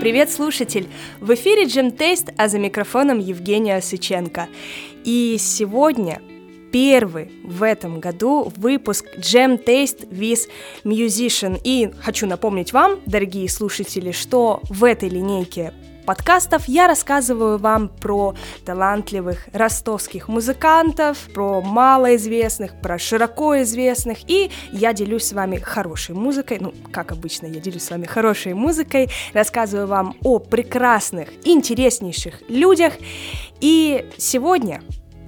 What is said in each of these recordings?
Привет, слушатель! В эфире Джем Тейст, а за микрофоном Евгения Сыченко. И сегодня первый в этом году выпуск Jam Taste with Musician. И хочу напомнить вам, дорогие слушатели, что в этой линейке подкастов. Я рассказываю вам про талантливых ростовских музыкантов, про малоизвестных, про широко известных, и я делюсь с вами хорошей музыкой, ну, как обычно, я делюсь с вами хорошей музыкой, рассказываю вам о прекрасных, интереснейших людях, и сегодня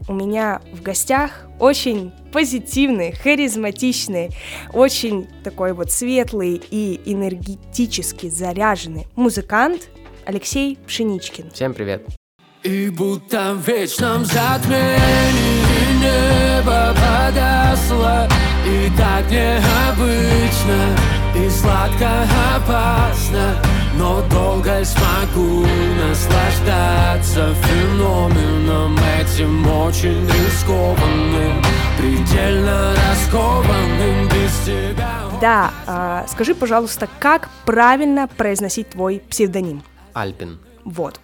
у меня в гостях очень позитивный, харизматичный, очень такой вот светлый и энергетически заряженный музыкант Алексей Пшеничкин. Всем привет. И будто в вечном затмении небо погасло И так необычно, и сладко опасно Но долго смогу наслаждаться феноменом Этим очень рискованным, предельно раскованным без тебя Да, а, скажи, пожалуйста, как правильно произносить твой псевдоним? Альпин. Вот.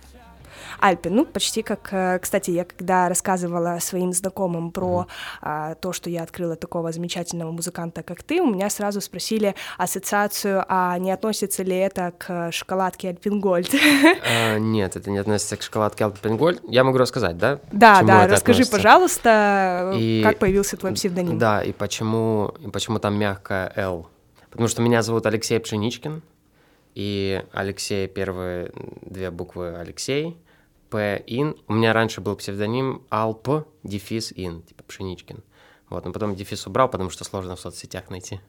Альпин, ну, почти как, э, кстати, я когда рассказывала своим знакомым про а, то, что я открыла такого замечательного музыканта, как ты, у меня сразу спросили ассоциацию, а не относится ли это к шоколадке Альпингольд? А, нет, это не относится к шоколадке Альпингольд. Я могу рассказать, да? Да, да, расскажи, относится? пожалуйста, И- как появился твой псевдоним? Да, и почему, и почему там мягкое «Л». Потому что меня зовут Алексей Пшеничкин, и Алексей первые две буквы Алексей, П, Ин. У меня раньше был псевдоним Алп, дефис Ин, типа Пшеничкин. Вот, но потом дефис убрал, потому что сложно в соцсетях найти.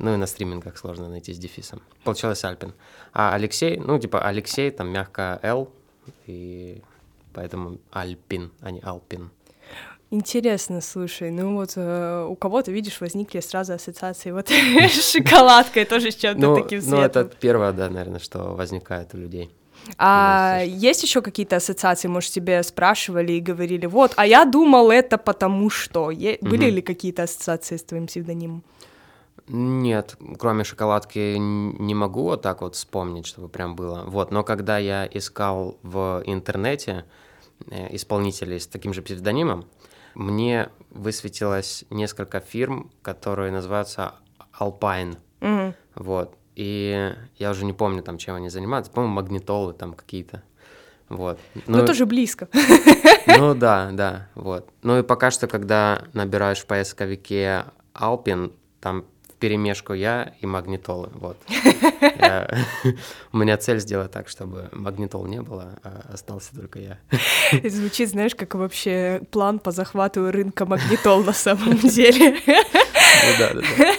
Ну и на стримингах сложно найти с дефисом. Получилось Альпин. А Алексей, ну типа Алексей, там мягкое Л, и поэтому Альпин, а не Алпин. Интересно, слушай, ну вот э, у кого-то, видишь, возникли сразу ассоциации вот с шоколадкой, тоже с чем-то Ну, таким ну, это первое, да, наверное, что возникает у людей. А есть еще какие-то ассоциации, может, тебе спрашивали и говорили, вот, а я думал это потому что. Были ли какие-то ассоциации с твоим псевдонимом? Нет, кроме шоколадки не могу вот так вот вспомнить, чтобы прям было. Вот, но когда я искал в интернете э, исполнителей с таким же псевдонимом, мне высветилось несколько фирм, которые называются Alpine. Мгм. Вот. И я уже не помню, там, чем они занимаются. По-моему, магнитолы там какие-то. Вот. Ну, тоже близко. Ну да, да, вот. Ну и пока что, когда набираешь в поисковике Alpin, там перемешку я и магнитолы, вот. У меня цель сделать так, чтобы магнитол не было, а остался только я. Звучит, знаешь, как вообще план по захвату рынка магнитол на самом деле. Ну да, да, да.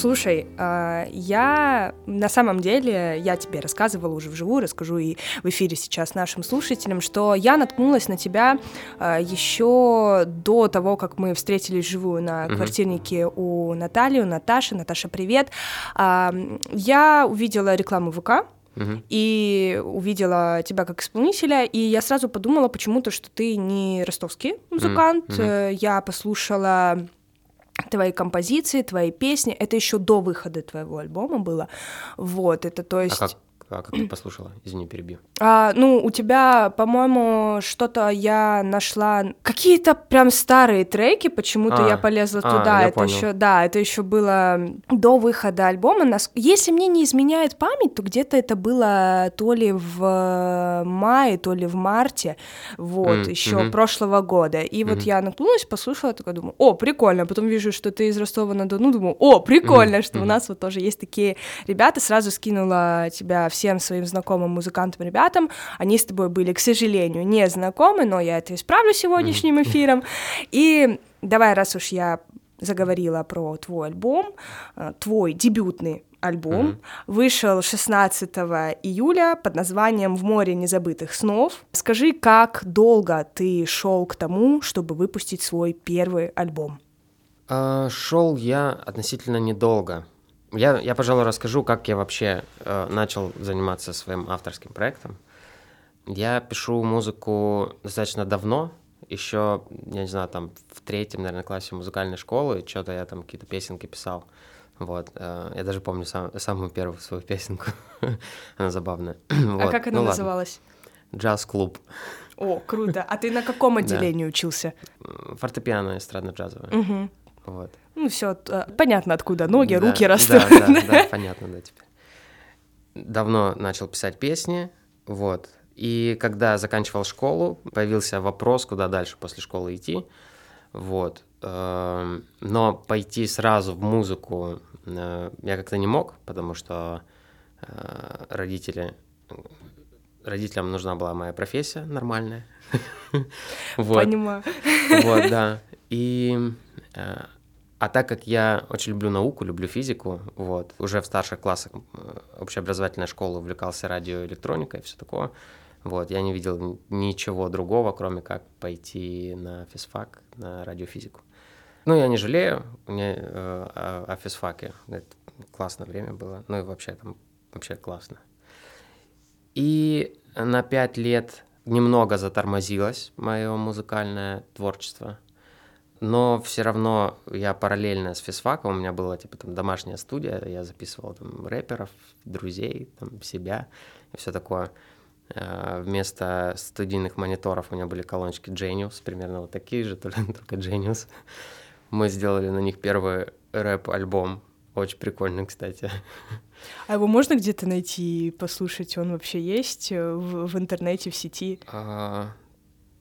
Слушай, а, я на самом деле, я тебе рассказывала уже вживую, расскажу и в эфире сейчас нашим слушателям, что я наткнулась на тебя еще до того, как мы встретились вживую на квартирнике у Натальи, у Наташи. Наташа, привет. А, Я увидела рекламу ВК, Мгм. и увидела тебя как исполнителя, и я сразу подумала почему-то, что ты не ростовский музыкант. мгм. Э, Я послушала твои композиции, твои песни. Это еще до выхода твоего альбома было. Вот, это то А есть... как, а как ты послушала? Извини, перебью. А, ну, у тебя, по-моему, что-то я нашла. Какие-то прям старые треки, почему-то А, я полезла а, туда. я это понял. еще, да, это еще было до выхода альбома. Нас- Если мне не изменяет память, то где-то это было то ли в мае, то ли в марте, вот, М, еще мгм. прошлого года. И вот Мгм. я наткнулась, послушала, такая думаю, о, прикольно. Потом вижу, что ты из Ростова-на-Дону, думаю, о, прикольно, Мгм, что у мгм. нас вот тоже есть такие ребята. Сразу скинула тебя всем своим знакомым музыкантам, ребятам. Они с тобой были, к сожалению, не знакомы, но я это исправлю сегодняшним эфиром. И давай, раз уж я заговорила про твой альбом, э, твой дебютный альбом. Мгм. Вышел 16 июля под названием «В море незабытых снов». Скажи, как долго ты шел к тому, чтобы выпустить свой первый альбом? Шел я относительно недолго. Я, я, пожалуй, расскажу, как я вообще э, начал заниматься своим авторским проектом. Я пишу музыку достаточно давно, еще, я не знаю, там в третьем, наверное, классе музыкальной школы, что-то я там какие-то песенки писал. Вот, э, я даже помню сам, самую первую свою песенку, она забавная. А Вот, как она ну называлась? Джаз-клуб, О, круто. А ты на каком Да. отделении учился? М, фортепиано эстрадно-джазовое. Мгм. Вот. Ну все, понятно, откуда ноги, Да, руки да, растут. Да, да, понятно, да, теперь. Давно начал писать песни, вот. И когда заканчивал школу, появился вопрос, куда дальше после школы идти, вот. Эм, Но пойти сразу в музыку э, я как-то не мог, потому что э, родители родителям нужна была моя профессия нормальная. Понимаю. Вот, да. И, э, а так как я очень люблю науку, люблю физику, вот, уже в старших классах э, общеобразовательной школы увлекался радиоэлектроникой и все такое, вот, я не видел ничего другого, кроме как пойти на физфак, на радиофизику. Ну, я не жалею меня, э, о, о физфаке, это классное время было, ну и вообще там, вообще классно. И на пять лет немного затормозилось мое музыкальное творчество, но все равно я параллельно с физфаком, у меня была типа там домашняя студия, я записывал там рэперов, друзей, там себя и все такое. Э, Вместо студийных мониторов у меня были колоночки Genius, примерно вот такие же, только только Genius. Мы сделали на них первый рэп-альбом, очень прикольный, кстати. А его можно где-то найти и послушать? Он вообще есть э, в, в интернете, в сети? А,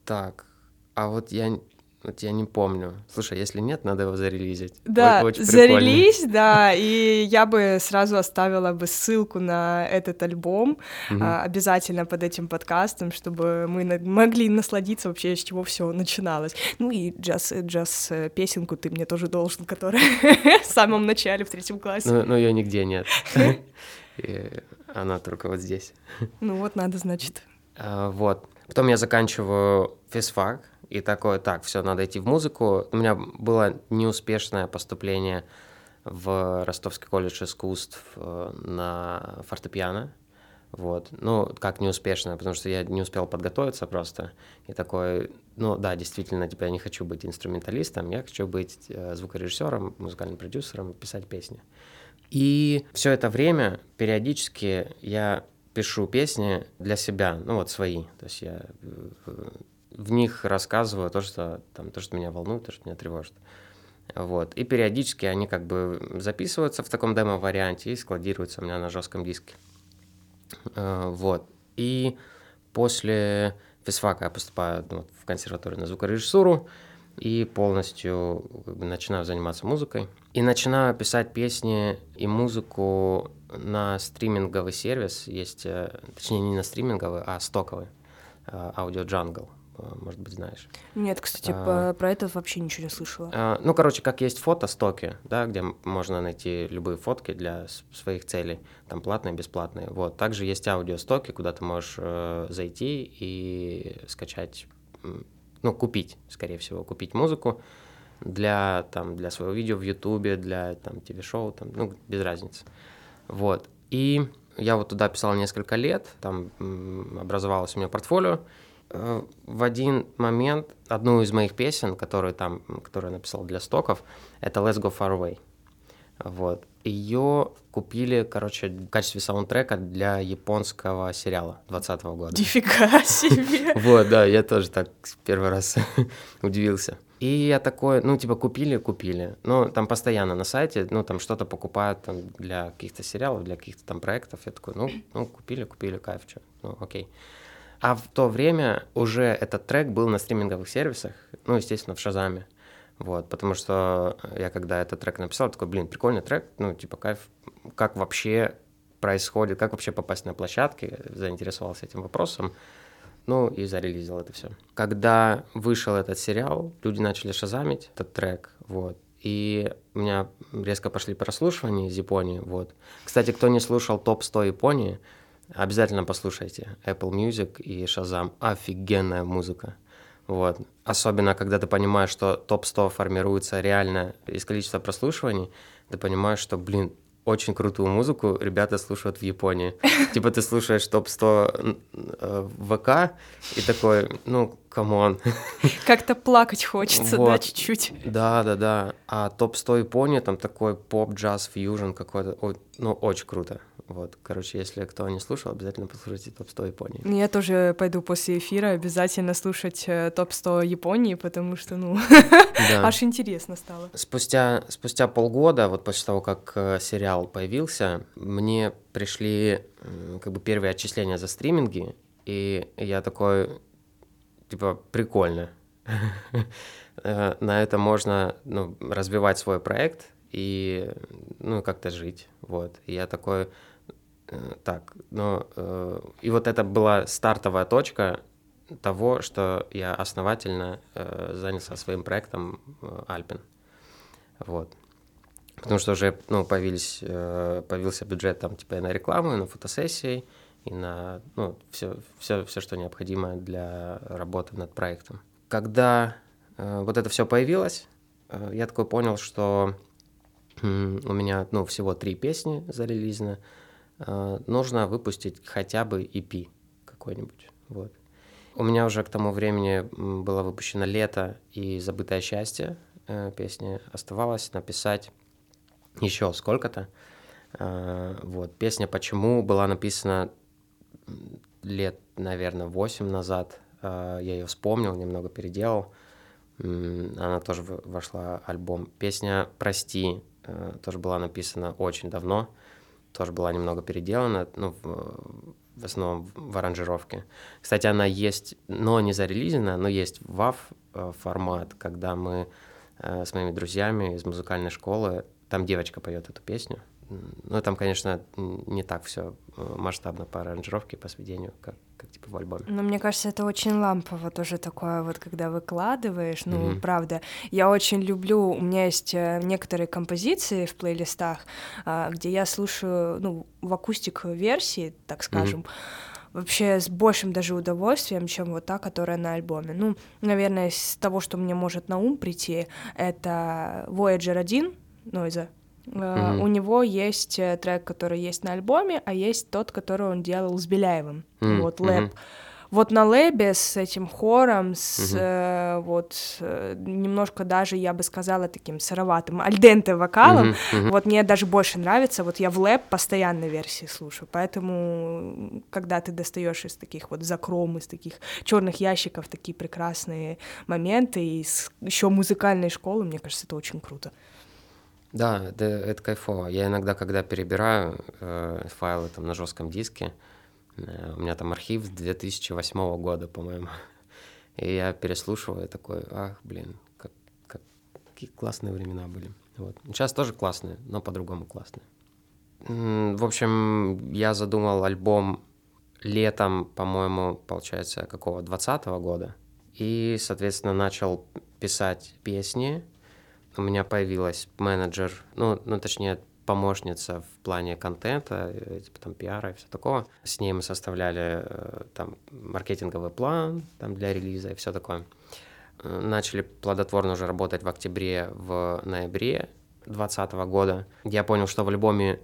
так, а вот я, вот я не помню. Слушай, если нет, надо его зарелизить. Да, очень прикольно. зарелиз, да, и я бы сразу оставила бы ссылку на этот альбом а, обязательно под этим подкастом, чтобы мы на- могли насладиться вообще, с чего все начиналось. Ну и джаз, джаз э, песенку ты мне тоже должен, которая в самом начале, в третьем классе. Но, ее нигде нет. Она только вот здесь. Ну вот надо, значит. А, Вот. Потом я заканчиваю физфак, и такое, так, все, надо идти в музыку. У меня было неуспешное поступление в Ростовский колледж искусств э, на фортепиано. Вот. Ну, как неуспешное, потому что я не успел подготовиться просто. И такой, ну да, действительно, типа, я не хочу быть инструменталистом, я хочу быть э, звукорежиссером, музыкальным продюсером, писать песни. И все это время периодически я пишу песни для себя, ну вот свои. То есть я э, в них рассказываю то, что, там, то, что меня волнует, то, что меня тревожит. Вот. И периодически они как бы записываются в таком демо-варианте и складируются у меня на жестком диске. Э, Вот. И после физфака я поступаю ну, в консерваторию на звукорежиссуру и полностью как бы, начинаю заниматься музыкой. И начинаю писать песни и музыку на стриминговый сервис. Есть, э, точнее, не на стриминговый, а стоковый. э, Jungle, э, может быть, знаешь. Нет, кстати, А. про это вообще ничего не слышала. А, Ну, короче, как есть фотостоки, да, где можно найти любые фотки для своих целей, там платные, бесплатные. Вот. Также есть аудиостоки, куда ты можешь э, зайти и скачать, ну, купить, скорее всего, купить музыку для, там, для своего видео в Ютубе, для там, ТВ-шоу, там, ну, без разницы. Вот. И я вот туда писал несколько лет, там образовалось у меня портфолио. Э, В один момент одну из моих песен, которую там, которую я написал для стоков, это Let's Go Far Away. Вот. Ее купили, короче, в качестве саундтрека для японского сериала 2020 года. Нифига себе. Вот, да, я тоже так первый раз удивился. И я такой, ну, типа, купили, купили. Ну, там постоянно на сайте, ну, там что-то покупают там, для каких-то сериалов, для каких-то там проектов. Я такой, ну, ну купили, купили, кайф, что, ну, окей. А в то время уже этот трек был на стриминговых сервисах, ну, естественно, в Шазаме. Вот, потому что я когда этот трек написал, такой, блин, прикольный трек, ну, типа, кайф, как вообще происходит, как вообще попасть на площадки, заинтересовался этим вопросом. Ну, и зарелизил это все. Когда вышел этот сериал, люди начали шазамить этот трек, вот. и у меня резко пошли прослушивания из Японии, вот. Кстати, кто не слушал топ-100 Японии, обязательно послушайте Apple Music и Shazam. Офигенная музыка. Вот. Особенно, когда ты понимаешь, что топ-100 формируется реально из количества прослушиваний, ты понимаешь, что, блин, очень крутую музыку ребята слушают в Японии. Типа ты слушаешь топ-100 э, ВК и такой, ну, come on. Как-то плакать хочется, Вот. да, чуть-чуть. Да, да, да. А топ-100 Японии, там такой поп, джаз, фьюжн какой-то, Ой, ну, очень круто. Вот, короче, если кто не слушал, обязательно послушайте топ-100 Японии. Я тоже пойду после эфира обязательно слушать э, топ-100 Японии, потому что, ну, Да. аж интересно стало. Спустя, спустя полгода, вот после того, как э, сериал появился, мне пришли м, как бы первые отчисления за стриминги, и я такой, типа, прикольно. Э, На это можно ну, развивать свой проект и ну, как-то жить. Вот. И я такой, э, так, ну, э, и вот это была стартовая точка того, что я основательно занялся своим проектом Альпин. Вот. Потому что уже ну, появились, появился бюджет там типа на рекламу, на фотосессии, и на ну, все, все, все, что необходимо для работы над проектом. Когда э, вот это все появилось, э, я такой понял, что м, у меня ну, всего три песни зарелизено, э, нужно выпустить хотя бы EP какой-нибудь. Вот. У меня уже к тому времени было выпущено «Лето» и «Забытое счастье» э, песни. Оставалось написать еще сколько-то. Э, Вот. Песня «Почему» была написана лет, наверное, 8 назад. Э, Я ее вспомнил, немного переделал. Она тоже вошла в альбом. Песня «Прости» э, тоже была написана очень давно. Тоже была немного переделана, ну, в, в основном в аранжировке. Кстати, она есть, но не зарелизена, но есть WAV э, формат, когда мы с моими друзьями из музыкальной школы, там девочка поет эту песню. Ну, там, конечно, не так все масштабно по аранжировке, по сведению, как, как типа в альбоме. Но мне кажется, это очень лампово тоже такое, вот когда выкладываешь, ну, Мгм. правда. Я очень люблю, у меня есть э, некоторые композиции в плейлистах, а, где я слушаю, ну, в акустик-версии, так скажем, вообще с большим даже удовольствием, чем вот та, которая на альбоме. Ну, наверное, из того, что мне может на ум прийти, это Voyager 1, Нойза. Мгм. У него есть э, трек, который есть на альбоме, а есть тот, который он делал с Беляевым. М, Вот, лэп. Вот на лэбе с этим хором, с Мгм. э, вот э, немножко даже, я бы сказала, таким сыроватым альденте вокалом, Мгм, мгм. вот мне даже больше нравится, вот я в лэп постоянно версии слушаю, поэтому когда ты достаешь из таких вот закром, из таких черных ящиков такие прекрасные моменты из еще музыкальной школы, мне кажется, это очень круто. Да, это, это кайфово. Я иногда, когда перебираю э, файлы там на жестком диске, э, у меня там архив 2008 года, по-моему, и я переслушиваю такой, ах, блин, как, как- какие классные времена были. Вот. Сейчас тоже классные, но по-другому классные. В общем, я задумал альбом летом, по-моему, получается, какого, 20 года. И, соответственно, начал писать песни, у меня появилась менеджер, ну, ну точнее, помощница в плане контента, э, типа там пиара и все такого. С ней мы составляли э, там маркетинговый план там для релиза и все такое. Начали плодотворно уже работать в октябре, в ноябре 2020 года. Я понял, что в альбоме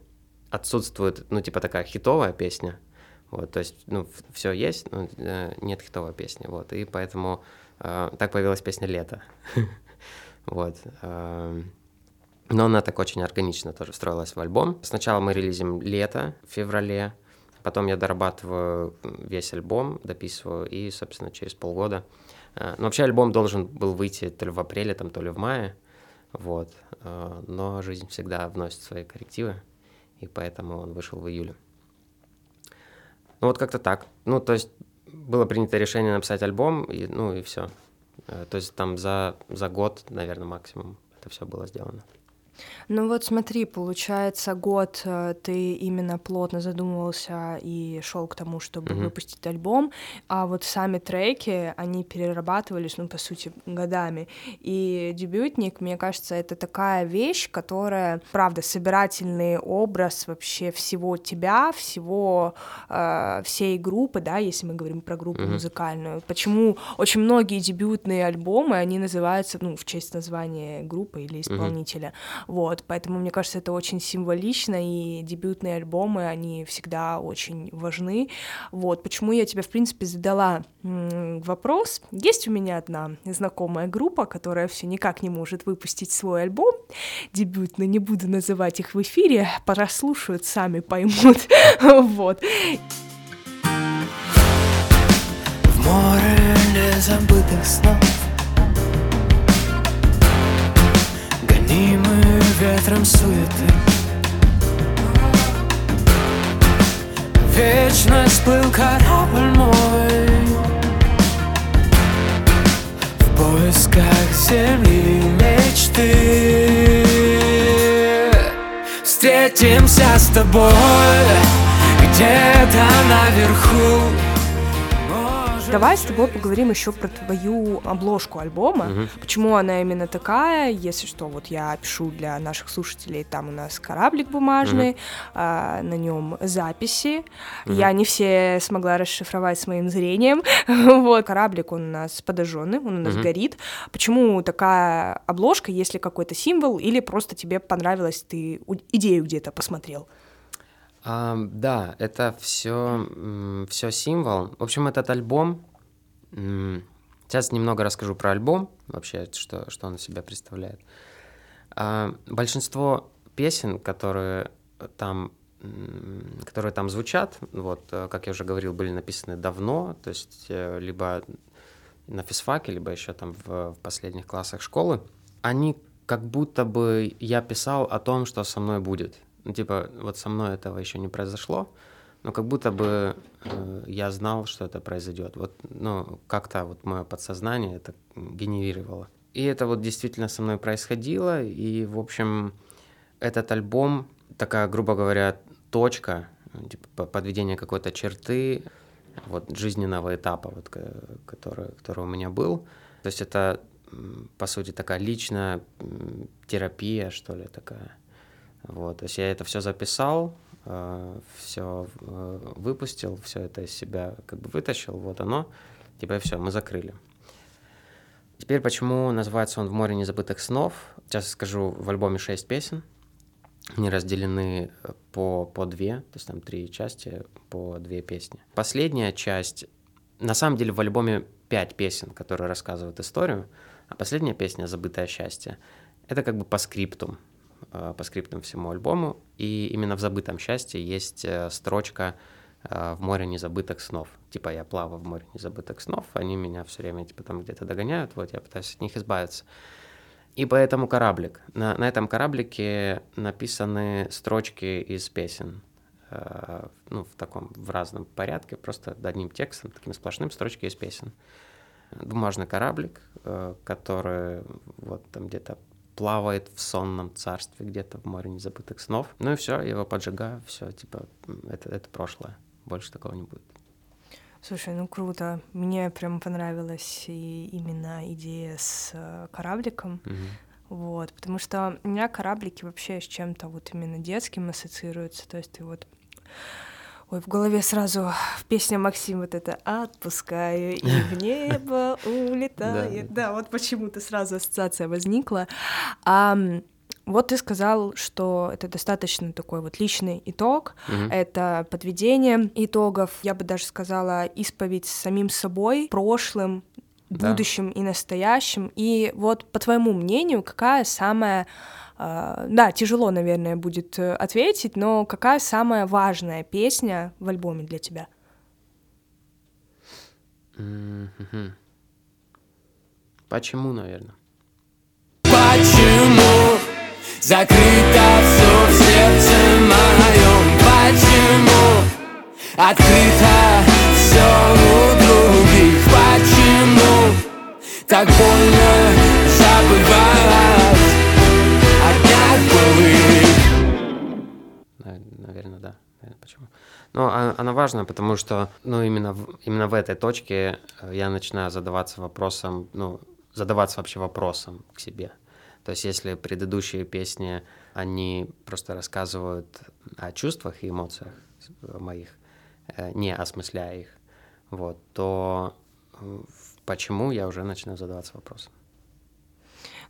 отсутствует, ну, типа такая хитовая песня. Вот, то есть, ну, все есть, но э, нет хитовой песни. Вот, и поэтому э, так появилась песня «Лето». Вот. эм, Но она так очень органично тоже встроилась в альбом. Сначала мы релизим «Лето» в феврале, потом я дорабатываю весь альбом, дописываю, и, собственно, через полгода... э, Ну, вообще альбом должен был выйти то ли в апреле, там, то ли в мае, вот. э, Но жизнь всегда вносит свои коррективы, и поэтому он вышел в июле. Ну, вот как-то так. Ну, то есть было принято решение написать альбом, и, ну, и все. То есть там за, за год, наверное, максимум это все было сделано. Ну вот смотри, получается, год э, ты именно плотно задумывался и шел к тому, чтобы Мгм. выпустить альбом, а вот сами треки, они перерабатывались, ну, по сути, годами. И дебютник, мне кажется, это такая вещь, которая, правда, собирательный образ вообще всего тебя, всего э, всей группы, да, если мы говорим про группу Мгм. музыкальную. Почему очень многие дебютные альбомы, они называются, ну, в честь названия группы или исполнителя. Вот, поэтому мне кажется, это очень символично, и дебютные альбомы, они всегда очень важны. Вот, почему я тебе, в принципе, задала вопрос. Есть у меня одна знакомая группа, которая все никак не может выпустить свой альбом дебютный, не буду называть их в эфире, прослушают, сами поймут. Вот. В море незабытых снов Гонимы ветром суеты. Вечность плыл корабль мой. В поисках земли мечты. Встретимся с тобой Где-то наверху Давай с тобой поговорим еще про твою обложку альбома. Мгм. Почему она именно такая? Если что, вот я пишу для наших слушателей, там у нас кораблик бумажный, а, на нем записи. Я не все смогла расшифровать с моим зрением. вот кораблик он у нас подожженный, он у нас Мгм. горит. Почему такая обложка, если какой-то символ, или просто тебе понравилось, ты идею где-то посмотрел? Ам, да, это все, все символ. В общем, этот альбом. Сейчас немного расскажу про альбом, вообще, что, что он из себя представляет. А, Большинство песен, которые там, которые там звучат, вот, э, как я уже говорил, были написаны давно, то есть э, либо на физфаке, либо еще там в, в последних классах школы, они как будто бы я писал о том, что со мной будет. Ну, типа, вот со мной этого еще не произошло, но как будто бы э, я знал, что это произойдет. Вот, ну, как-то вот мое подсознание это генерировало. И это вот действительно со мной происходило, и, в общем, этот альбом, такая, грубо говоря, точка, типа, по- подведение какой-то черты, вот, жизненного этапа, вот, ко- который, который у меня был. То есть это, по сути, такая личная терапия, что ли, такая. Вот, то есть я это все записал, все выпустил, все это из себя как бы вытащил, вот оно, и все, мы закрыли. Теперь почему называется он «В море незабытых снов»? Сейчас скажу, в альбоме шесть песен, они разделены э, по, по две, то есть там три части по две песни. Последняя часть, на самом деле в альбоме пять песен, которые рассказывают историю, а последняя песня «Забытое счастье» — это как бы по скриптум, э, по скриптум всему альбому, и именно в «Забытом счастье» есть э, строчка э, «В море незабытых снов». Типа я плаваю в море незабытых снов, они меня все время типа там где-то догоняют, вот я пытаюсь от них избавиться. И поэтому кораблик. На, на этом кораблике написаны строчки из песен. э, ну, в таком, в разном порядке, просто одним текстом, таким сплошным, строчки из песен. Бумажный кораблик, э, который вот там где-то плавает в сонном царстве, где-то в море незабытых снов. Ну и все, его поджигаю, все, типа, это, это прошлое. Больше такого не будет. Слушай, ну круто. Мне прям понравилась и именно идея с э, корабликом. Мгм. Вот, потому что у меня кораблики вообще с чем-то вот именно детским ассоциируются. То есть ты вот Ой, в голове сразу в песне Максим вот это «Отпускаю, и в небо улетает». Да, вот почему-то сразу ассоциация возникла. А вот ты сказал, что это достаточно такой вот личный итог, Мгм. это подведение итогов, я бы даже сказала, исповедь с самим собой, прошлым, Да. будущим и настоящим. И вот, по твоему мнению, какая самая... э, да, тяжело, наверное, будет э, ответить, но какая самая важная песня в альбоме для тебя? Почему, наверное? Почему закрыто все в сердце моем? Почему открыто все у других? Почему так больно забывать от Наверное, да. Наверное, почему? Но а, она важна, потому что, ну, именно, именно в этой точке э, я начинаю задаваться вопросом, ну, задаваться вообще вопросом к себе. То есть если предыдущие песни, они просто рассказывают о чувствах и эмоциях э, моих, э, не осмысляя их, вот, то почему я уже начинаю задаваться вопросом.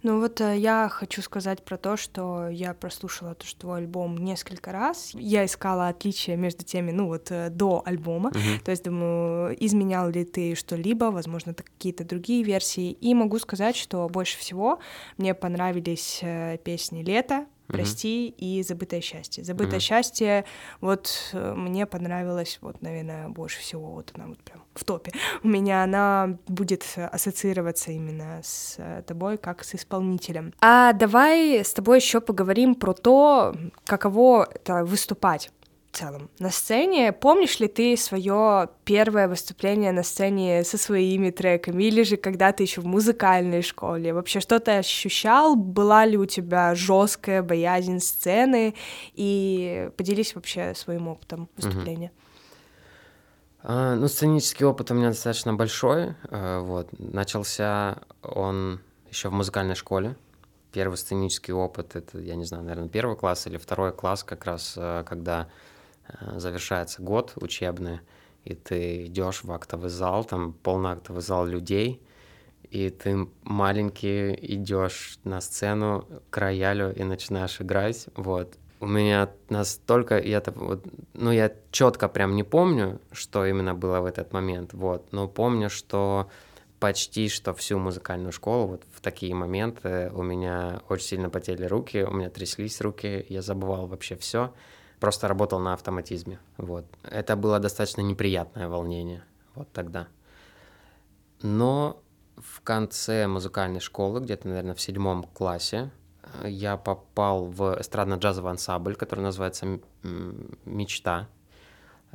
Ну вот э, я хочу сказать про то, что я прослушала то, что твой альбом несколько раз. Я искала отличия между теми, ну вот э, до альбома. Мгм. То есть думаю, изменял ли ты что-либо, возможно, какие-то другие версии. И могу сказать, что больше всего мне понравились э, песни «Лето», «Прости» и «Забытое счастье». «Забытое счастье» вот э, мне понравилось, вот, наверное, больше всего, вот она вот прям в топе. У меня она будет ассоциироваться именно с э, тобой как с исполнителем. А давай с тобой еще поговорим про то, каково это выступать в целом на сцене. Помнишь ли ты свое первое выступление на сцене со своими треками, или же когда ты еще в музыкальной школе? Вообще, что ты ощущал? Была ли у тебя жесткая боязнь сцены? И поделись вообще своим опытом выступления. А, ну, сценический опыт у меня достаточно большой. э, Вот. Начался он еще в музыкальной школе. Первый сценический опыт, это, я не знаю, наверное, первый класс или второй класс, как раз э, когда завершается год учебный, и ты идешь в актовый зал, там полный актовый зал людей, и ты маленький идешь на сцену к роялю и начинаешь играть, вот. У меня настолько, я вот, ну я четко прям не помню, что именно было в этот момент, вот, но помню, что почти что всю музыкальную школу вот в такие моменты у меня очень сильно потели руки, у меня тряслись руки, я забывал вообще все, просто работал на автоматизме, вот. Это было достаточно неприятное волнение, вот тогда. Но в конце музыкальной школы, где-то, наверное, в седьмом классе, э, я попал в эстрадно-джазовый ансамбль, который называется «Мечта»,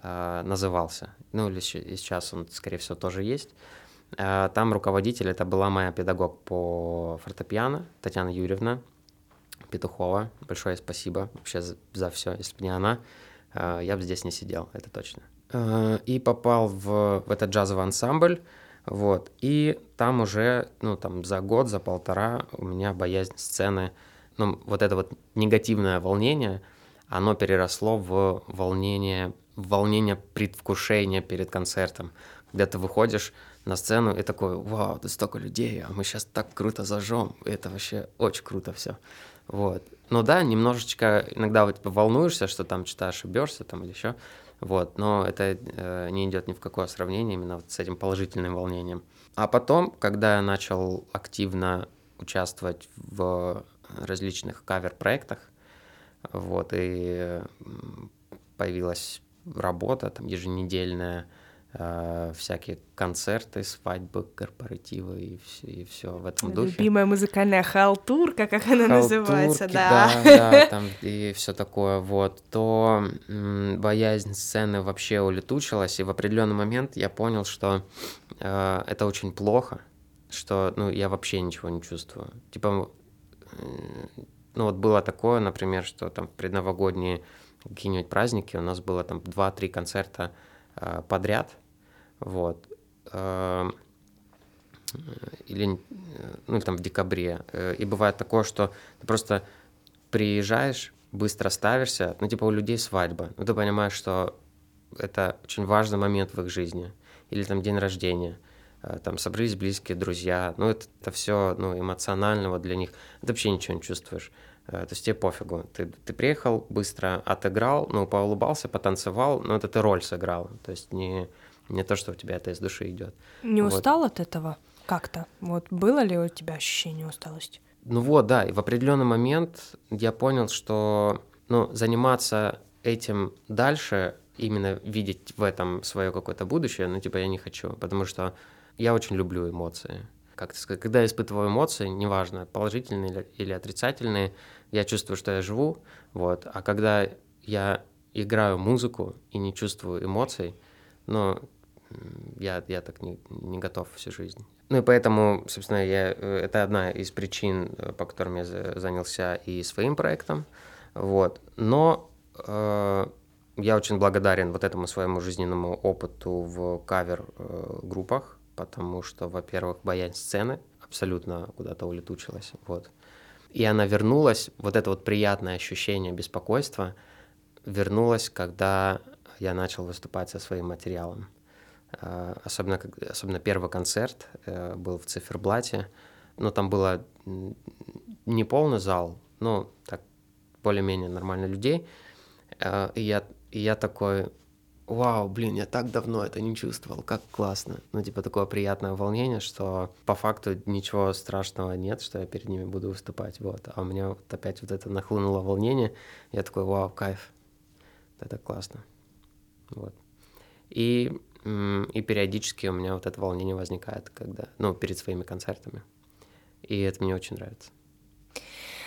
э, назывался. Ну, или сейчас он, скорее всего, тоже есть. Э, Там руководитель, это была моя педагог по фортепиано, Татьяна Юрьевна Петухова. Большое спасибо вообще за, все. Если бы не она, э, я бы здесь не сидел, это точно. Э, И попал в, в этот джазовый ансамбль, вот. И там уже, ну, там за год, за полтора у меня боязнь сцены, ну, вот это вот негативное волнение, оно переросло в волнение, в волнение предвкушения перед концертом. Когда ты выходишь на сцену и такой, вау, тут столько людей, а мы сейчас так круто зажжем. Это вообще очень круто все. Вот. Ну да, немножечко иногда вот типа волнуешься, что там что-то ошибешься там или еще. Вот, но это э, не идет ни в какое сравнение именно вот с этим положительным волнением. А потом, когда я начал активно участвовать в различных кавер-проектах, вот, и появилась работа там еженедельная, всякие концерты, свадьбы, корпоративы и все, и все в этом духе. Любимая музыкальная халтурка, как она называется, да. да, да, там и все такое, вот, то м, боязнь сцены вообще улетучилась, и в определенный момент я понял, что э, это очень плохо, что, ну, я вообще ничего не чувствую. Типа, э, ну, вот было такое, например, что там в предновогодние какие-нибудь праздники у нас было там 2-3 концерта э, подряд, вот, э, или, э, ну, или там в декабре. Э, И бывает такое, что ты просто приезжаешь, быстро ставишься, ну, типа у людей свадьба, ну, ты понимаешь, что это очень важный момент в их жизни, или там день рождения, там собрались близкие друзья, ну, это, это все, ну, эмоционально вот для них, ты вообще ничего не чувствуешь, то есть тебе пофигу, ты, ты приехал, быстро отыграл, ну, поулыбался, потанцевал, ну, это ты роль сыграл, то есть не, не то, что у тебя это из души идет. Не Вот. устал от этого как-то? Вот было ли у тебя ощущение усталости? Ну вот, да, и в определенный момент я понял, что ну, заниматься этим дальше, именно видеть в этом свое какое-то будущее, ну, типа, я не хочу, потому что я очень люблю эмоции. Как сказать, когда я испытываю эмоции, неважно, положительные или, отрицательные, я чувствую, что я живу, вот, а когда я играю музыку и не чувствую эмоций, ну, я, я так не, не готов всю жизнь. Ну и поэтому, собственно, я, э, это одна из причин, э, по которым я за- занялся и своим проектом. Вот. Но э, я очень благодарен вот этому своему жизненному опыту в кавер-группах, потому что, во-первых, боязнь сцены абсолютно куда-то улетучилась, вот. И она вернулась, вот это вот приятное ощущение беспокойства вернулось, когда я начал выступать со своим материалом. Э, особенно, особенно первый концерт э, был в циферблате. Ну, там было не полный зал, но так более-менее нормально людей. Э, и я, и я такой, вау, блин, я так давно это не чувствовал, как классно. Ну, типа, такое приятное волнение, что по факту ничего страшного нет, что я перед ними буду выступать, вот. А у меня вот опять вот это нахлынуло волнение, я такой, вау, кайф, это классно, вот. И и периодически у меня вот это волнение возникает, когда, ну, перед своими концертами. И это мне очень нравится.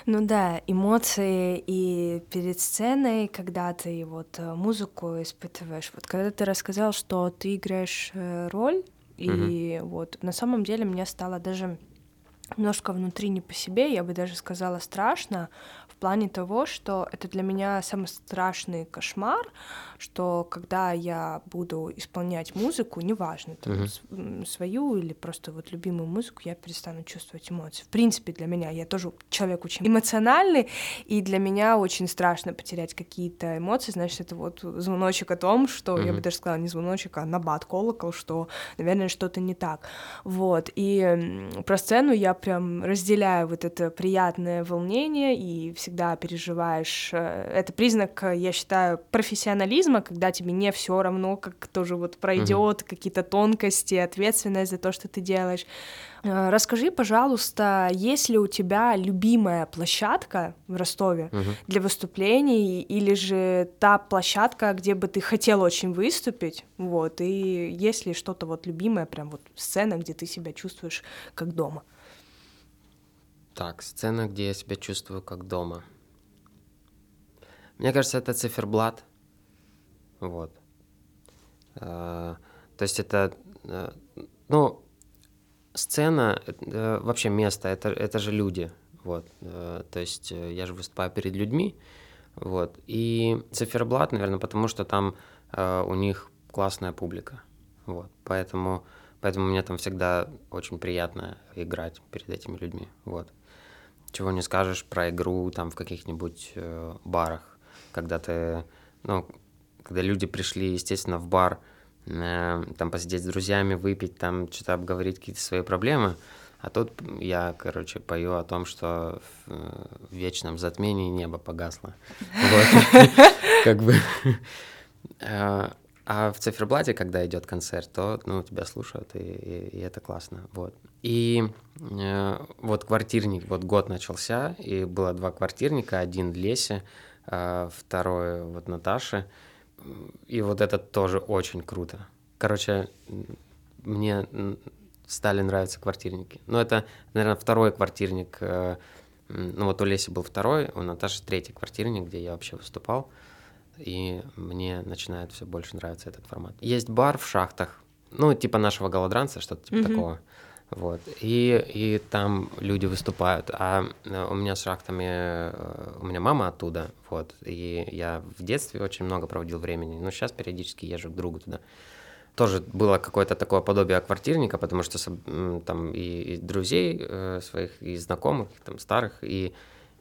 Ну да, эмоции и перед сценой, когда ты вот э, музыку испытываешь. Вот когда ты рассказал, что ты играешь э, роль, и mm-hmm. вот на самом деле мне стало даже немножко внутри не по себе, я бы даже сказала страшно, плане того, что это для меня самый страшный кошмар, что когда я буду исполнять музыку, неважно, там, uh-huh. свою или просто вот любимую музыку, я перестану чувствовать эмоции. В принципе, для меня я тоже человек очень эмоциональный, и для меня очень страшно потерять какие-то эмоции, значит, это вот звоночек о том, что, uh-huh. я бы даже сказала, не звоночек, а набат, колокол, что, наверное, что-то не так. Вот, и про сцену я прям разделяю вот это приятное волнение и всегда всегда переживаешь. Э, это признак, я считаю, профессионализма, когда тебе не все равно, как тоже вот пройдет угу. какие-то тонкости, ответственность за то, что ты делаешь. Э, расскажи, пожалуйста, есть ли у тебя любимая площадка в Ростове угу. для выступлений, или же та площадка, где бы ты хотел очень выступить, вот, и есть ли что-то вот любимое, прям вот сцена, где ты себя чувствуешь как дома? Так, сцена, где я себя чувствую как дома. Мне кажется, это циферблат. Вот. А, то есть это, э, ну, сцена, э, вообще место, это, это же люди. Вот. Э, то есть я же выступаю перед людьми. Вот. И циферблат, наверное, потому что там у них классная публика. Вот. Поэтому, поэтому мне там всегда очень приятно играть перед этими людьми. Вот чего не скажешь про игру там в каких-нибудь э, барах, когда ты, ну, когда люди пришли, естественно, в бар, э, там посидеть с друзьями, выпить, там что-то обговорить какие-то свои проблемы, а тут я, короче, пою о том, что в, э, вечном затмении небо погасло. Как бы э, а в циферблате, когда идет концерт, то ну, тебя слушают, и это классно. Вот. И э, вот квартирник, вот год начался, и было два квартирника, один Лесе, э, второй вот Наташе. И вот это тоже очень круто. Короче, мне стали нравиться квартирники. Но это, наверное, второй квартирник. Э, ну вот у Леси был второй, у Наташи третий квартирник, где я вообще выступал и мне начинает все больше нравиться этот формат. Есть бар в шахтах, ну, типа нашего голодранца, что-то типа mm-hmm. такого. Вот. И, и там люди выступают. А э, у меня с шахтами, э, у меня мама оттуда, вот. И я в детстве очень много проводил времени, но сейчас периодически езжу к другу туда. Тоже было какое-то такое подобие квартирника, потому что там и, и друзей э, своих, и знакомых, там старых, и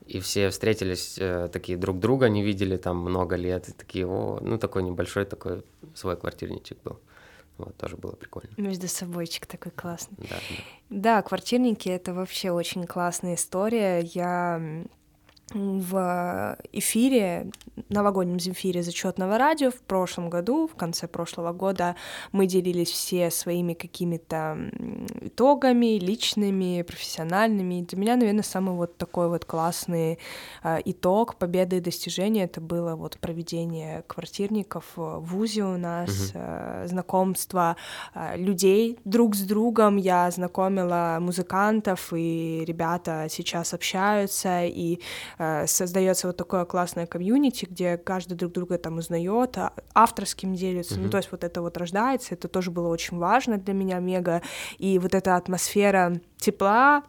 и все встретились такие друг друга, не видели там много лет, и такие, о, ну такой небольшой такой свой квартирничек был. Вот, тоже было прикольно. Между собойчик такой классный. Да, да. да, квартирники — это вообще очень классная история. Я в эфире, новогоднем земфире зачетного радио в прошлом году, в конце прошлого года, мы делились все своими какими-то итогами, личными, профессиональными. для меня, наверное, самый вот такой вот классный э, итог победы и достижения это было вот проведение квартирников в ВУЗе у нас, угу. э, знакомство э, людей друг с другом. Я знакомила музыкантов, и ребята сейчас общаются, и создается вот такое классное комьюнити, где каждый друг друга там узнает, а авторским делится, mm-hmm. ну то есть вот это вот рождается, это тоже было очень важно для меня мега, и вот эта атмосфера тепла,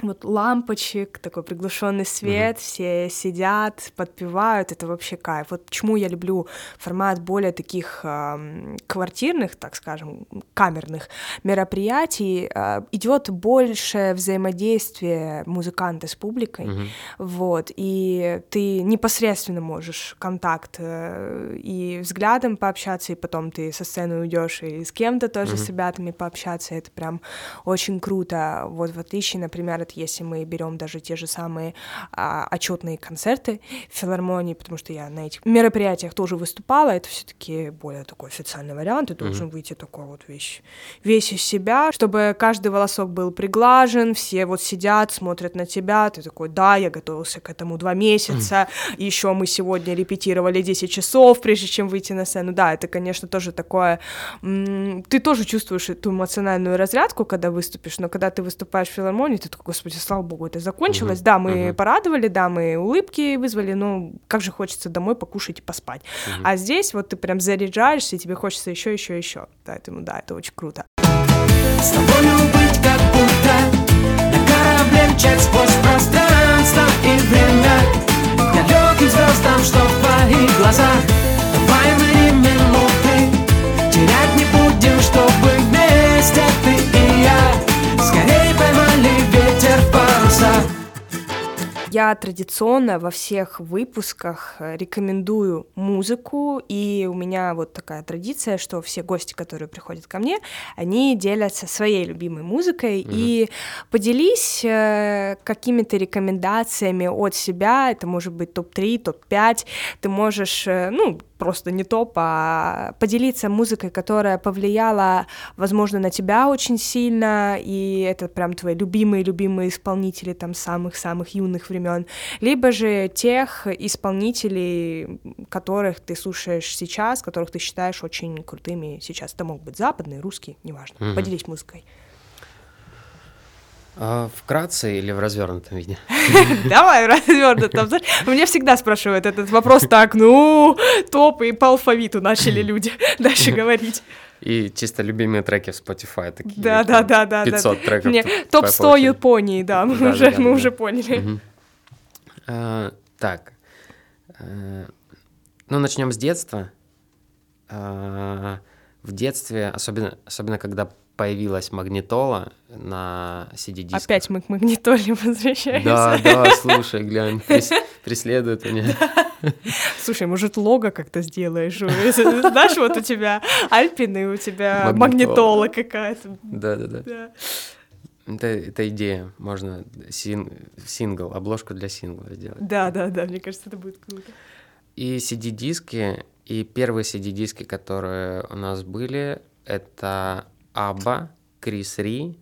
вот лампочек, такой приглушенный свет, mm-hmm. все сидят, подпевают, это вообще кайф. Вот почему я люблю формат более таких э, квартирных, так скажем, камерных мероприятий. Э, идет больше взаимодействия музыканта с публикой, mm-hmm. вот, и ты непосредственно можешь контакт э, и взглядом пообщаться, и потом ты со сцены уйдешь и с кем-то тоже mm-hmm. с ребятами пообщаться, это прям очень круто. Вот в отличие, например, от если мы берем даже те же самые а, отчетные концерты в филармонии, потому что я на этих мероприятиях тоже выступала, это все-таки более такой официальный вариант, ты должен mm-hmm. выйти такой вот весь, весь из себя, чтобы каждый волосок был приглажен, все вот сидят, смотрят на тебя, ты такой, да, я готовился к этому два месяца, mm-hmm. еще мы сегодня репетировали 10 часов, прежде чем выйти на сцену, да, это, конечно, тоже такое, ты тоже чувствуешь эту эмоциональную разрядку, когда выступишь, но когда ты выступаешь в филармонии, ты такой, господи, слава богу, это закончилось. Угу. Да, мы угу. порадовали, да, мы улыбки вызвали, но как же хочется домой покушать и поспать. Угу. А здесь вот ты прям заряжаешься, и тебе хочется еще, еще, еще. Поэтому да, это очень круто. С тобою быть как будто на корабле мчать сквозь пространство и время К далеким звездам, что в твоих глазах я традиционно во всех выпусках э, рекомендую музыку, и у меня вот такая традиция, что все гости, которые приходят ко мне, они делятся своей любимой музыкой, mm-hmm. и поделись э, какими-то рекомендациями от себя, это может быть топ-3, топ-5, ты можешь, э, ну, просто не топ, а поделиться музыкой, которая повлияла, возможно, на тебя очень сильно, и это прям твои любимые-любимые исполнители там самых-самых юных времен, либо же тех исполнителей, которых ты слушаешь сейчас, которых ты считаешь очень крутыми сейчас. Это могут быть западные, русские, неважно. Mm-hmm. Поделись музыкой. А, вкратце или в развернутом виде? Давай в развернутом. Мне всегда спрашивают этот вопрос так, ну, топ и по алфавиту начали люди дальше говорить. И чисто любимые треки в Spotify такие. Да, да, да, да. 500 треков. Не, топ 100 Японии, да, мы уже, мы уже поняли. А, так, э, ну начнем с детства. А, в детстве, особенно, особенно когда появилась магнитола на CD-дисках. Опять мы к магнитоле возвращаемся. Да, да, слушай, глянь, преследует меня. Слушай, может, лого как-то сделаешь? Знаешь, вот у тебя Альпины, у тебя магнитола какая-то. Да-да-да. Это, это идея, можно син, сингл, обложку для сингла сделать. Да, да, да, мне кажется, это будет круто. И CD-диски, и первые CD-диски, которые у нас были, это Абба, Крис Ри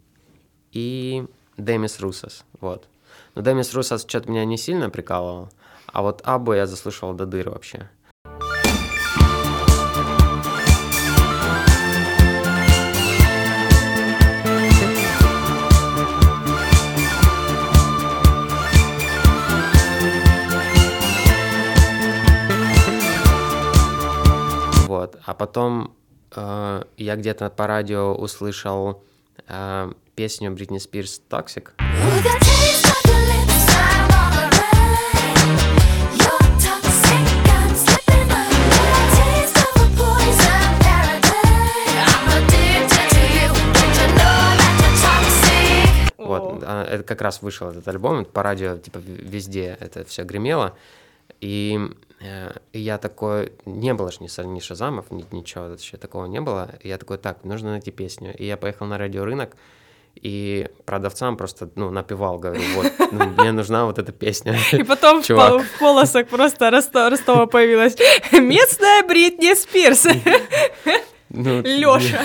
и Демис Русос, вот. Но Демис Русос что-то меня не сильно прикалывал, а вот Аббу я заслышал до дыр вообще. Вот, а потом я где-то по радио услышал э, песню Бритни Спирс «Toxic». Вот, это как раз вышел этот альбом, по радио, типа, везде это все гремело. И, э, я такой, не было же ни, ни Шазамов, ни, ничего вообще такого не было. И я такой, так, нужно найти песню. И я поехал на радиорынок, и продавцам просто, ну, напевал, говорю, вот, ну, мне нужна вот эта песня. И потом Чувак. в полосах просто Ростова, Ростова появилась местная Бритни Спирс. Ну, Лёша.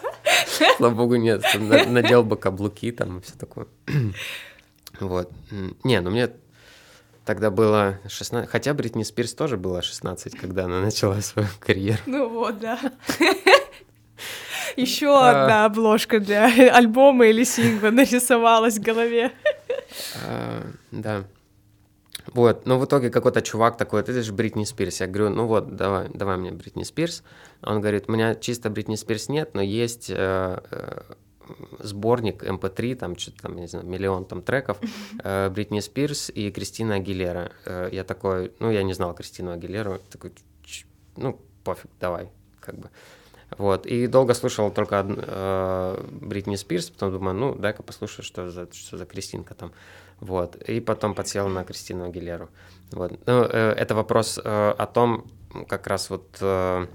Слава богу, нет. Надел бы каблуки там и все такое. Вот. Не, ну мне Тогда было 16, хотя Бритни Спирс тоже было 16, когда она начала свою карьеру. Ну вот, да. Еще а. одна обложка для альбома или сингла нарисовалась в голове. А, да. Вот, но в итоге какой-то чувак такой, это же Бритни Спирс. Я говорю, ну вот, давай, давай мне Бритни Спирс. Он говорит, у меня чисто Бритни Спирс нет, но есть э, э, сборник MP3, там что-то там, не знаю, миллион там треков, э, Бритни Спирс и Кристина Агилера. Э, я такой, ну, я не знал Кристину Агилеру, такой, ну, пофиг, давай, как бы. Вот, и долго слушал только э, Бритни Спирс, потом думаю, ну, дай-ка послушаю, что за, что за Кристинка там. Вот, и потом подсел на Кристину Агилеру. Вот, ну, э, это вопрос э, о том, как раз вот э,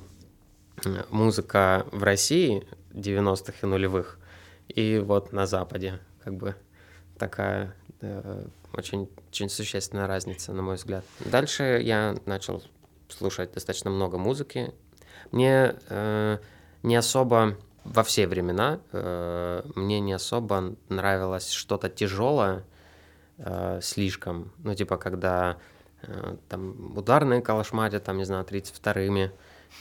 музыка в России 90-х и нулевых, и вот на Западе, как бы такая э, очень, очень существенная разница, на мой взгляд. Дальше я начал слушать достаточно много музыки. Мне э, не особо во все времена э, мне не особо нравилось что-то тяжелое э, слишком. Ну, типа, когда э, там ударные калашматят, там, не знаю, 32-ми,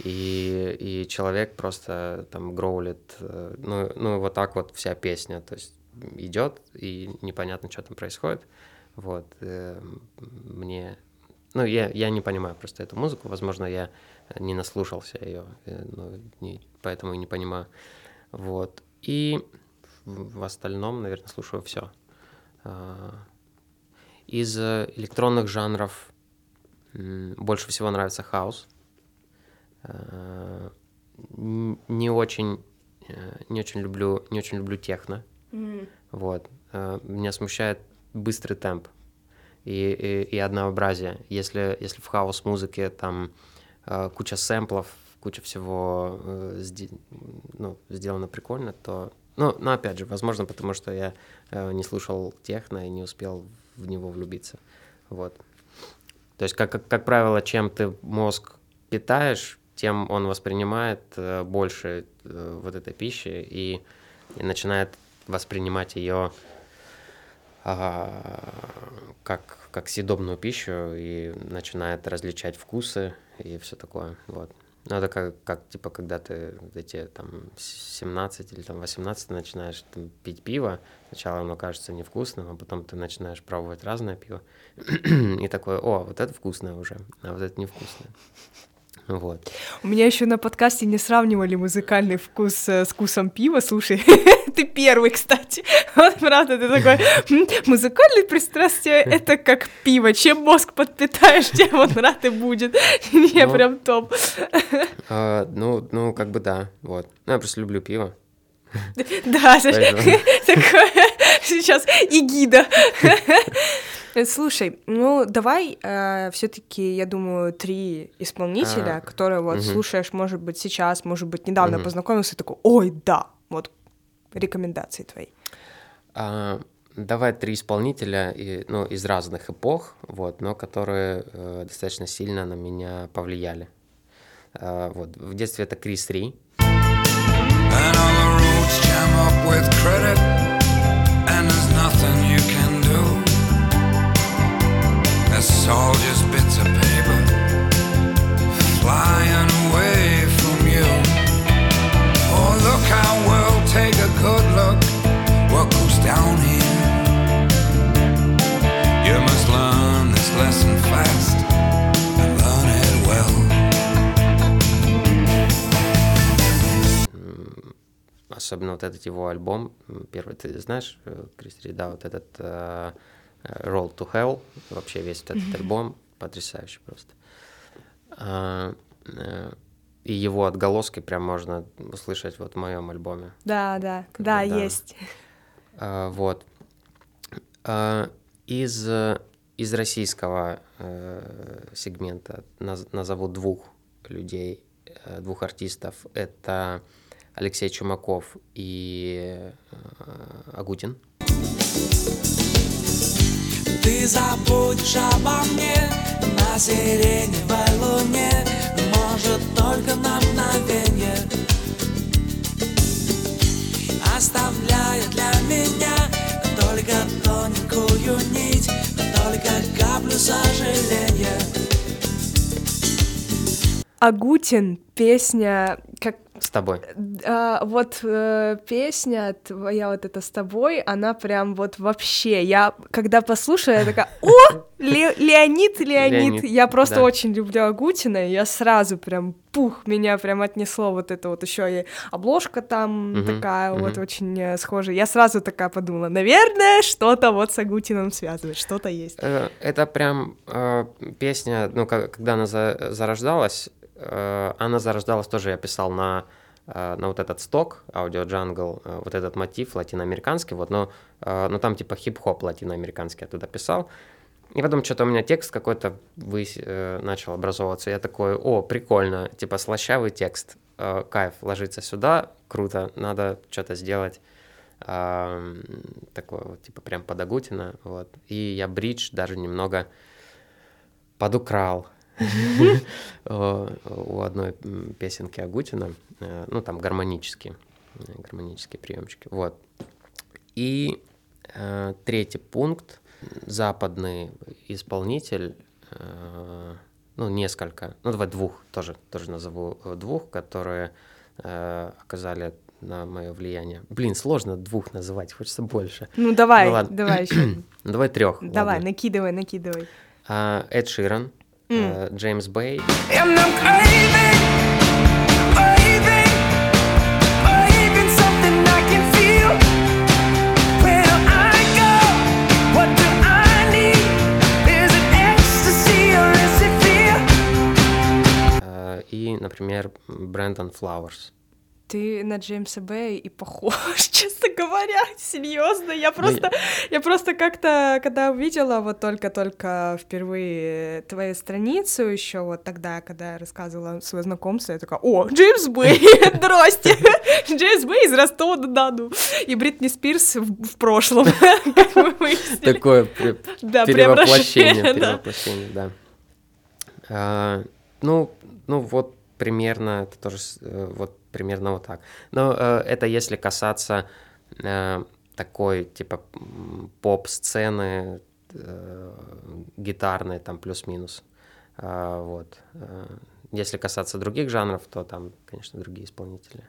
и, и человек просто там гроулит, э, ну, ну, вот так вот вся песня, то есть идет, и непонятно, что там происходит. Вот, э, мне ну, я, я не понимаю просто эту музыку, возможно, я не наслушался ее, э, ну, не, поэтому и не понимаю. Вот. И в остальном, наверное, слушаю все. А, из электронных жанров больше всего нравится хаус. А, не очень, э, не очень люблю, не очень люблю техно. М. Вот. А, меня смущает быстрый темп и, и, и однообразие. Если, если в хаус-музыке там э, куча сэмплов, куча всего э, ну, сделано прикольно, то... Ну, но опять же, возможно, потому что я э, не слушал техно и не успел в него влюбиться. Вот. То есть, как, как, как правило, чем ты мозг питаешь, тем он воспринимает э, больше э, вот этой пищи и, и начинает воспринимать ее а, как, как съедобную пищу и начинает различать вкусы и все такое. Вот. Ну, это как, как, типа, когда ты эти, там, 17 или, там, 18 начинаешь там, пить пиво, сначала оно кажется невкусным, а потом ты начинаешь пробовать разное пиво, и такое, о, вот это вкусное уже, а вот это невкусное. Вот. У меня еще на подкасте не сравнивали музыкальный вкус э, с вкусом пива. Слушай, ты первый, кстати. Вот правда, ты такой, музыкальное пристрастие — это как пиво. Чем мозг подпитаешь, тем он рад и будет. Не, ну, прям топ. А, ну, ну, как бы да, вот. Ну, я просто люблю пиво. Да, такое сейчас и гида. Э, слушай, ну давай э, все-таки, я думаю, три исполнителя, а, которые вот угу. слушаешь, может быть, сейчас, может быть, недавно угу. познакомился, и такой, ой, да, вот рекомендации твои. А, давай три исполнителя и, ну, из разных эпох, вот, но которые э, достаточно сильно на меня повлияли. А, вот, в детстве это Крис Ри. And all the roads jam up with credit, and there's nothing It's all just bits of paper flying away from you. Oh, look how we'll take a good look. What goes down here? You must learn this lesson fast and learn it well. Особенно вот этот его альбом, первый, ты знаешь, Кристи, да, вот этот uh, Roll to Hell, вообще весь этот mm-hmm. альбом потрясающий просто. А, э, и его отголоски прям можно услышать вот в моем альбоме. Да, да, да, да, есть. А, вот. А, из, из российского э, сегмента наз, назову двух людей, э, двух артистов. Это Алексей Чумаков и Агутин. Ты забудешь обо мне. На сиреневой луне. Может только на мгновенье. Оставляя для меня только тоненькую нить Только каплю сожаления. Агутин, песня, как тобой. А, вот э, песня твоя вот эта с тобой, она прям вот вообще, я когда послушаю, я такая, о, Ле- Леонид, Леонид, Леонид, я просто да. очень люблю Агутина, и я сразу прям, пух, меня прям отнесло вот это вот еще и обложка там Мгм, такая вот мгм. очень э, схожая, я сразу такая подумала, наверное, что-то вот с Агутиным связывает, что-то есть. Э, Это прям э, песня, ну, когда она за- зарождалась, она зарождалась тоже, я писал на, на вот этот сток, аудио джангл, э, вот этот мотив латиноамериканский, вот, но, э, но там типа хип-хоп латиноамериканский я туда писал. И потом что-то у меня текст какой-то э, начал образовываться. Я такой, о, прикольно, типа слащавый текст, э, кайф, ложится сюда, круто, надо что-то сделать такое вот, типа прям под Агутина, вот. И я бридж даже немного подукрал у у одной песенки Агутина, э, ну там гармонические, э, гармонические приемчики, вот. И э, третий пункт, западный исполнитель, э, ну несколько, ну давай двух тоже, тоже назову э, двух, которые э, оказали на мое влияние. Блин, сложно двух называть, хочется больше. Ну давай, Ну ладно. давай еще, давай трех. давай, накидывай, накидывай. Эд Ширан, э, Джеймс Бэй, And I'm craving, craving, craving something I can feel. Where do I go? What do I need? Is it ecstasy or is it fear? э, и, например, Брэндон Флауэрс. Ты на Джеймса Бэя и похож, честно говоря, серьезно. Я просто, я просто как-то, когда увидела вот только-только впервые твою страницу еще вот тогда, когда я рассказывала свое знакомство, я такая, о, Джеймс Бэй, здрасте, Джеймс Бэй из Ростова-на-Дону и Бритни Спирс в, прошлом, как мы выяснили. Такое перевоплощение, перевоплощение, да. А, Ну, ну вот примерно, это тоже э, вот примерно вот так. Но э, это если касаться э, такой типа поп-сцены гитарной, там плюс-минус. Вот. Если касаться других жанров, то там, конечно, другие исполнители.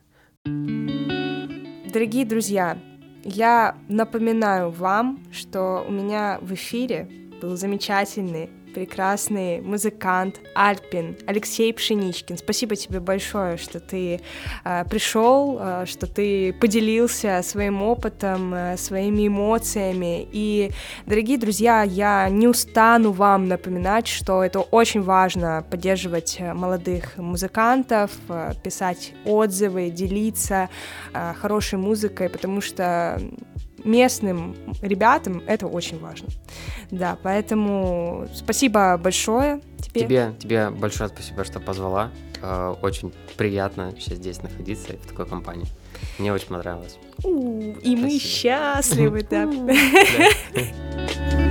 Дорогие друзья, я напоминаю вам, что у меня в эфире был замечательный, прекрасный музыкант Альпин Алексей Пшеничкин. Спасибо тебе большое, что ты э, пришел, э, что ты поделился своим опытом, э, своими эмоциями. И, дорогие друзья, я не устану вам напоминать, что это очень важно поддерживать молодых музыкантов, э, писать отзывы, делиться э, хорошей музыкой, потому что местным ребятам это очень важно. Да, поэтому спасибо большое тебе. Тебе, тебе большое спасибо, что позвала. Э, Очень приятно вообще здесь находиться и в такой компании. Мне очень понравилось. У, И мы Спасибо. счастливы, да. Да.